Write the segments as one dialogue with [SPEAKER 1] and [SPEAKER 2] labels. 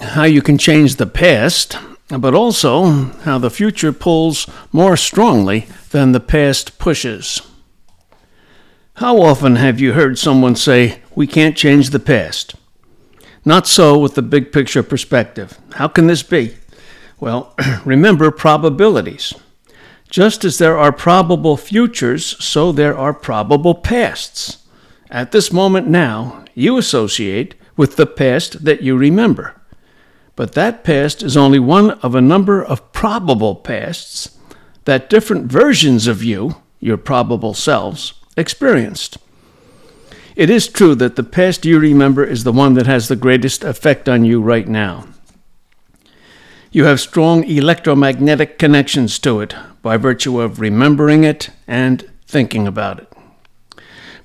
[SPEAKER 1] how you can change the past, but also how the future pulls more strongly than the past pushes. How often have you heard someone say, We can't change the past? Not so with the big picture perspective. How can this be? Well, remember probabilities. Just as there are probable futures, so there are probable pasts. At this moment now, you associate with the past that you remember. But that past is only one of a number of probable pasts that different versions of you, your probable selves, experienced. It is true that the past you remember is the one that has the greatest effect on you right now. You have strong electromagnetic connections to it by virtue of remembering it and thinking about it.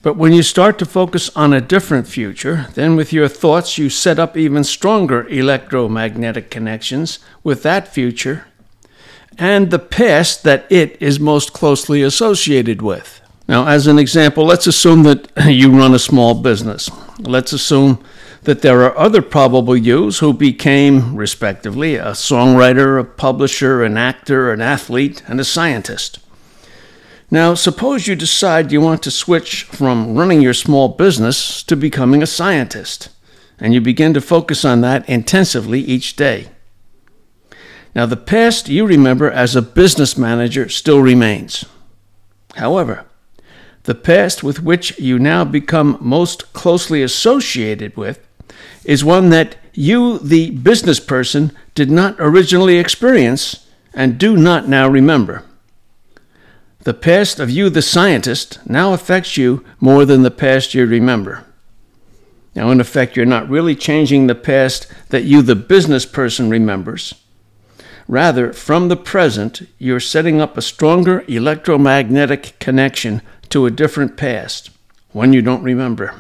[SPEAKER 1] But when you start to focus on a different future, then with your thoughts you set up even stronger electromagnetic connections with that future and the past that it is most closely associated with. Now, as an example, let's assume that you run a small business. Let's assume that there are other probable yous who became, respectively, a songwriter, a publisher, an actor, an athlete, and a scientist. Now, suppose you decide you want to switch from running your small business to becoming a scientist, and you begin to focus on that intensively each day. Now, the past you remember as a business manager still remains. However, the past with which you now become most closely associated with is one that you, the business person, did not originally experience and do not now remember. The past of you, the scientist, now affects you more than the past you remember. Now, in effect, you're not really changing the past that you, the business person, remembers. Rather, from the present, you're setting up a stronger electromagnetic connection to a different past, one you don't remember.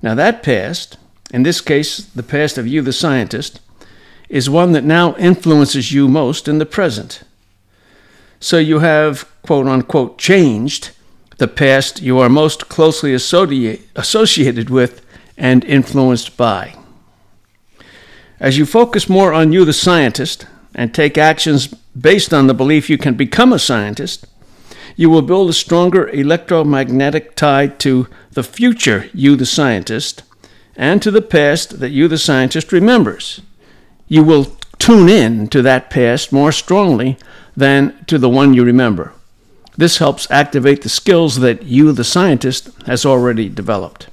[SPEAKER 1] Now, that past, in this case, the past of you, the scientist, is one that now influences you most in the present. So you have, quote unquote, changed the past you are most closely associated with and influenced by. As you focus more on you, the scientist, and take actions based on the belief you can become a scientist, you will build a stronger electromagnetic tie to the future you, the scientist, and to the past that you, the scientist, remembers. You will tune in to that past more strongly than to the one you remember. This helps activate the skills that you, the scientist, has already developed.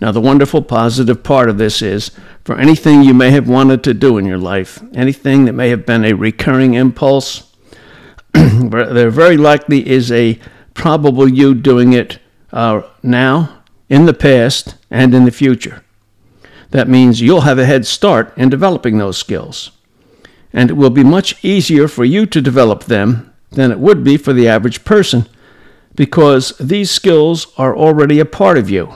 [SPEAKER 1] Now, the wonderful positive part of this is for anything you may have wanted to do in your life, anything that may have been a recurring impulse, there very likely is a probable you doing it uh, now, in the past, and in the future. That means you'll have a head start in developing those skills and it will be much easier for you to develop them than it would be for the average person because these skills are already a part of you.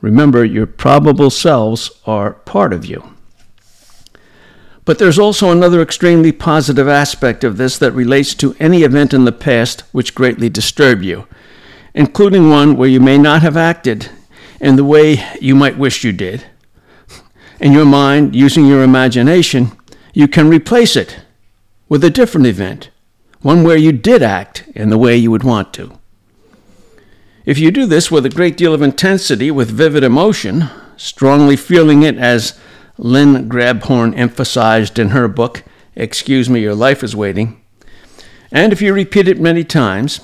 [SPEAKER 1] Remember, your probable selves are part of you. But there's also another extremely positive aspect of this that relates to any event in the past which greatly disturbed you, including one where you may not have acted in the way you might wish you did. In your mind, using your imagination, you can replace it with a different event, one where you did act in the way you would want to. If you do this with a great deal of intensity, with vivid emotion, strongly feeling it as Lynn Grabhorn emphasized in her book, Excuse Me, Your Life is Waiting, and if you repeat it many times,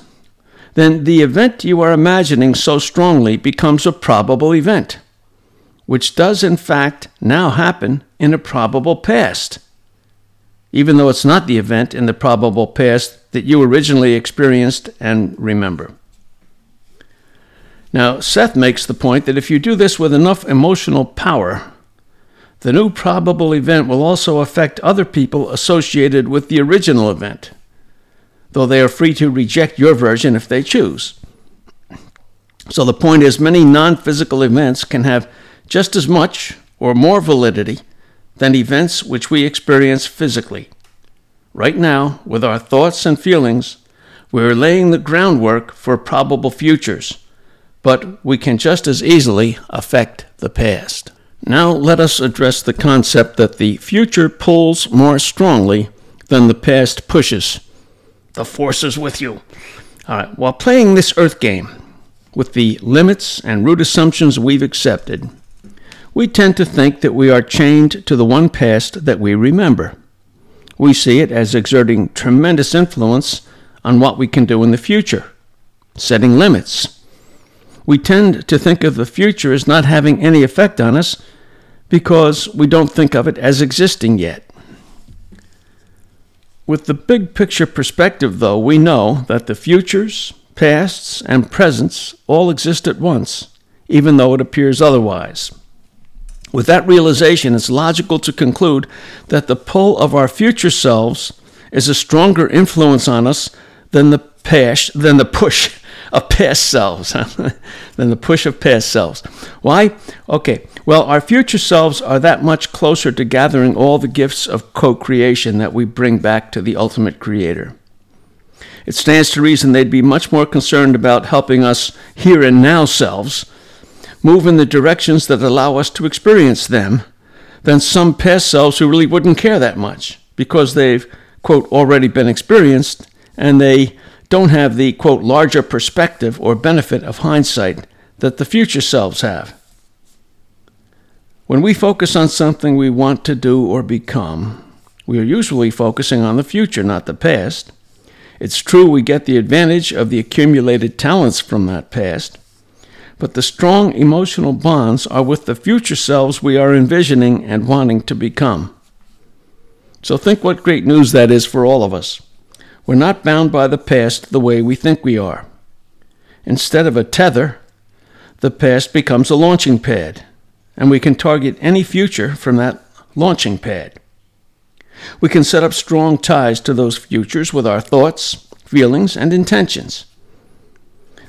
[SPEAKER 1] then the event you are imagining so strongly becomes a probable event, which does in fact now happen in a probable past even though it's not the event in the probable past that you originally experienced and remember. Now, Seth makes the point that if you do this with enough emotional power, the new probable event will also affect other people associated with the original event, though they are free to reject your version if they choose. So the point is, many non physical events can have just as much or more validity than events which we experience physically. Right now, with our thoughts and feelings, we are laying the groundwork for probable futures, but we can just as easily affect the past. Now let us address the concept that the future pulls more strongly than the past pushes. The force is with you. All right, while playing this Earth game, with the limits and root assumptions we've accepted, we tend to think that we are chained to the one past that we remember. We see it as exerting tremendous influence on what we can do in the future, setting limits. We tend to think of the future as not having any effect on us because we don't think of it as existing yet. With the big picture perspective, though, we know that the futures, pasts, and presents all exist at once, even though it appears otherwise. With that realization, it's logical to conclude that the pull of our future selves is a stronger influence on us than the than the push of past selves, than the push of past selves. Why? Okay, well, our future selves are that much closer to gathering all the gifts of co creation that we bring back to the ultimate creator. It stands to reason they'd be much more concerned about helping us here and now selves move in the directions that allow us to experience them than some past selves who really wouldn't care that much because they've, quote, already been experienced and they don't have the, quote, larger perspective or benefit of hindsight that the future selves have. When we focus on something we want to do or become, we are usually focusing on the future, not the past. It's true we get the advantage of the accumulated talents from that past, but the strong emotional bonds are with the future selves we are envisioning and wanting to become. So think what great news that is for all of us. We're not bound by the past the way we think we are. Instead of a tether, the past becomes a launching pad, and we can target any future from that launching pad. We can set up strong ties to those futures with our thoughts, feelings, and intentions.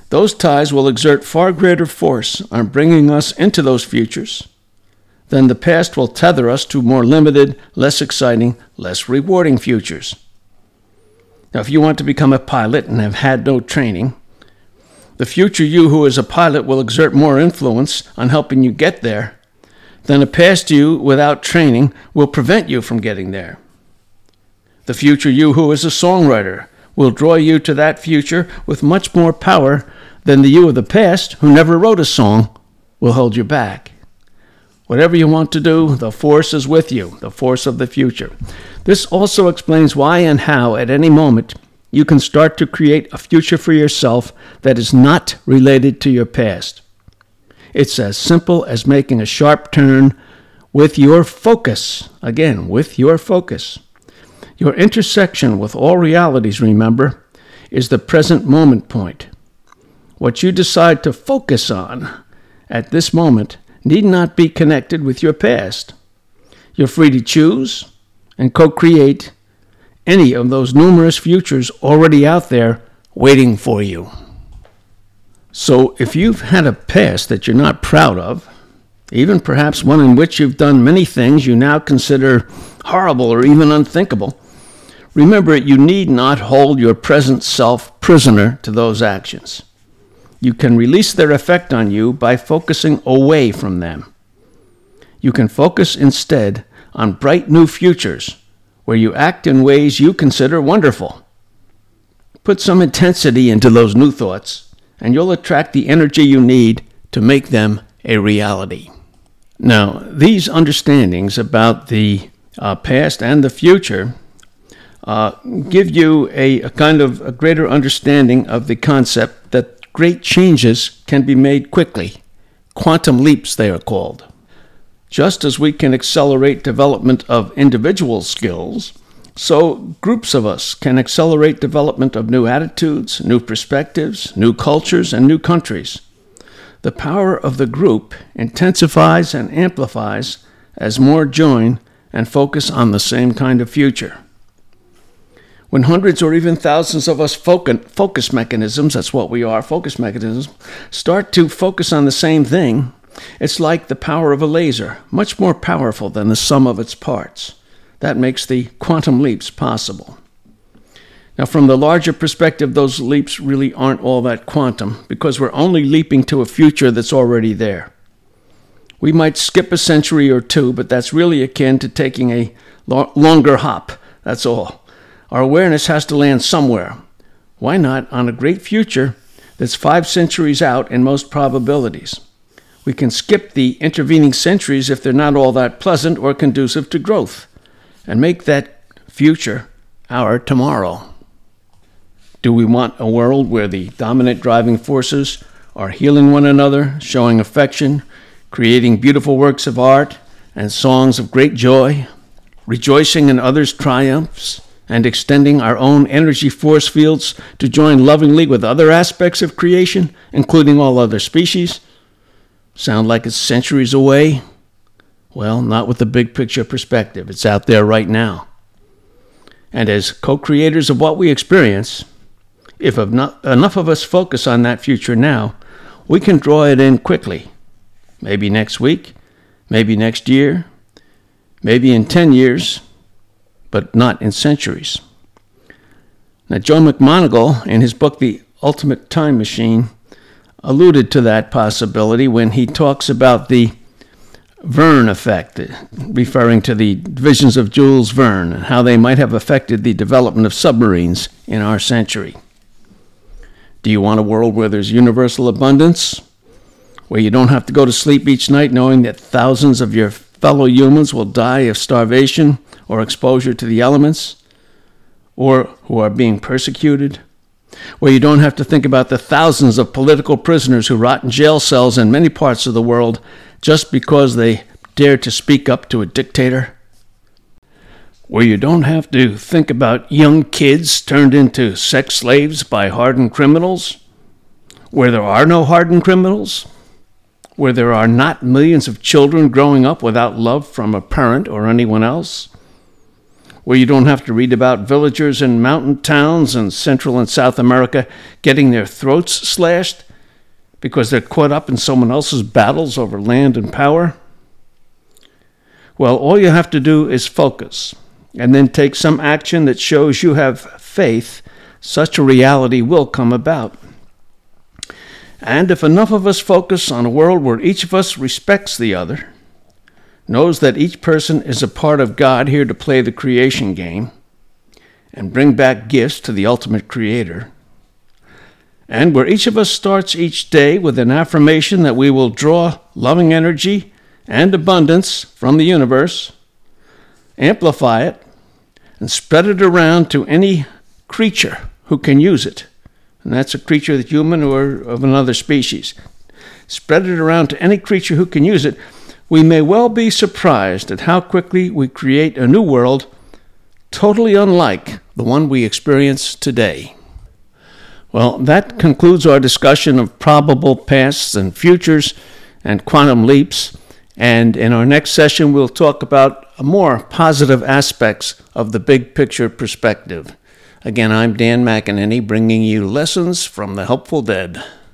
[SPEAKER 1] Those ties will exert far greater force on bringing us into those futures than the past will tether us to more limited, less exciting, less rewarding futures. Now, if you want to become a pilot and have had no training, the future you who is a pilot will exert more influence on helping you get there than a past you without training will prevent you from getting there. The future you who is a songwriter will draw you to that future with much more power than the you of the past, who never wrote a song, will hold you back. Whatever you want to do, the force is with you, the force of the future. This also explains why and how, at any moment, you can start to create a future for yourself that is not related to your past. It's as simple as making a sharp turn with your focus. Again, with your focus. Your intersection with all realities, remember, is the present moment point. What you decide to focus on at this moment need not be connected with your past. You're free to choose and co create any of those numerous futures already out there waiting for you. So, if you've had a past that you're not proud of, even perhaps one in which you've done many things you now consider horrible or even unthinkable, remember you need not hold your present self prisoner to those actions. You can release their effect on you by focusing away from them. You can focus instead on bright new futures where you act in ways you consider wonderful. Put some intensity into those new thoughts, and you'll attract the energy you need to make them a reality. Now, these understandings about the uh, past and the future uh, give you a, a kind of a greater understanding of the concept that great changes can be made quickly. Quantum leaps, they are called. Just as we can accelerate development of individual skills, so groups of us can accelerate development of new attitudes, new perspectives, new cultures, and new countries. The power of the group intensifies and amplifies as more join and focus on the same kind of future. When hundreds or even thousands of us focus mechanisms, that's what we are, focus mechanisms, start to focus on the same thing, it's like the power of a laser, much more powerful than the sum of its parts. That makes the quantum leaps possible. Now, from the larger perspective, those leaps really aren't all that quantum because we're only leaping to a future that's already there. We might skip a century or two, but that's really akin to taking a lo- longer hop. That's all. Our awareness has to land somewhere. Why not on a great future that's five centuries out in most probabilities? We can skip the intervening centuries if they're not all that pleasant or conducive to growth and make that future our tomorrow. Do we want a world where the dominant driving forces are healing one another, showing affection, creating beautiful works of art and songs of great joy, rejoicing in others' triumphs, and extending our own energy force fields to join lovingly with other aspects of creation, including all other species? Sound like it's centuries away? Well, not with the big picture perspective. It's out there right now. And as co creators of what we experience, if enough of us focus on that future now, we can draw it in quickly maybe next week, maybe next year, maybe in 10 years, but not in centuries. Now, Joe McMoneagle, in his book, The Ultimate Time Machine, alluded to that possibility when he talks about the Verne effect, uh, referring to the visions of Jules Verne and how they might have affected the development of submarines in our century. Do you want a world where there's universal abundance? where you don't have to go to sleep each night knowing that thousands of your fellow humans will die of starvation or exposure to the elements, or who are being persecuted, where you don't have to think about the thousands of political prisoners who rot in jail cells in many parts of the world just because they dare to speak up to a dictator, where you don't have to think about young kids turned into sex slaves by hardened criminals, where there are no hardened criminals where there are not millions of children growing up without love from a parent or anyone else, where you don't have to read about villagers in mountain towns in Central and South America getting their throats slashed because they're caught up in someone else's battles over land and power? Well, all you have to do is focus and then take some action that shows you have faith, such a reality will come about. And if enough of us focus on a world where each of us respects the other, knows that each person is a part of God here to play the creation game, and bring back gifts to the ultimate creator, and where each of us starts each day with an affirmation that we will draw loving energy and abundance from the universe, amplify it, and spread it around to any creature who can use it and that's a creature that's human or of another species. Spread it around to any creature who can use it. We may well be surprised at how quickly we create a new world totally unlike the one we experience today. Well, that concludes our discussion of probable pasts and futures and quantum leaps. And in our next session, we'll talk about more positive aspects of the big picture perspective. Again, I'm Dan McEnany bringing you lessons from the Helpful Dead.